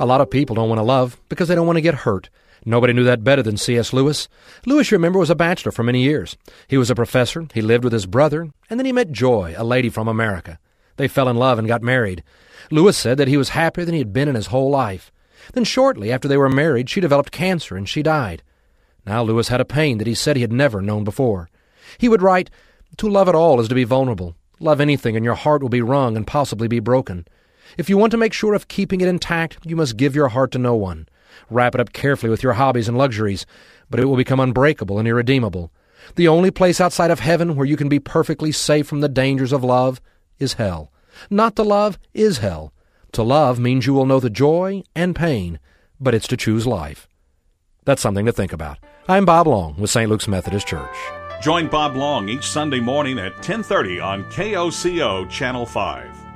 A lot of people don't want to love because they don't want to get hurt. Nobody knew that better than C.S. Lewis. Lewis, you remember, was a bachelor for many years. He was a professor, he lived with his brother, and then he met Joy, a lady from America. They fell in love and got married. Lewis said that he was happier than he had been in his whole life. Then shortly after they were married, she developed cancer and she died. Now Lewis had a pain that he said he had never known before. He would write, To love at all is to be vulnerable. Love anything and your heart will be wrung and possibly be broken. If you want to make sure of keeping it intact, you must give your heart to no one. Wrap it up carefully with your hobbies and luxuries, but it will become unbreakable and irredeemable. The only place outside of heaven where you can be perfectly safe from the dangers of love is hell. Not to love is hell. To love means you will know the joy and pain, but it's to choose life. That's something to think about. I'm Bob Long with St. Luke's Methodist Church. Join Bob Long each Sunday morning at 10:30 on KOCO Channel 5.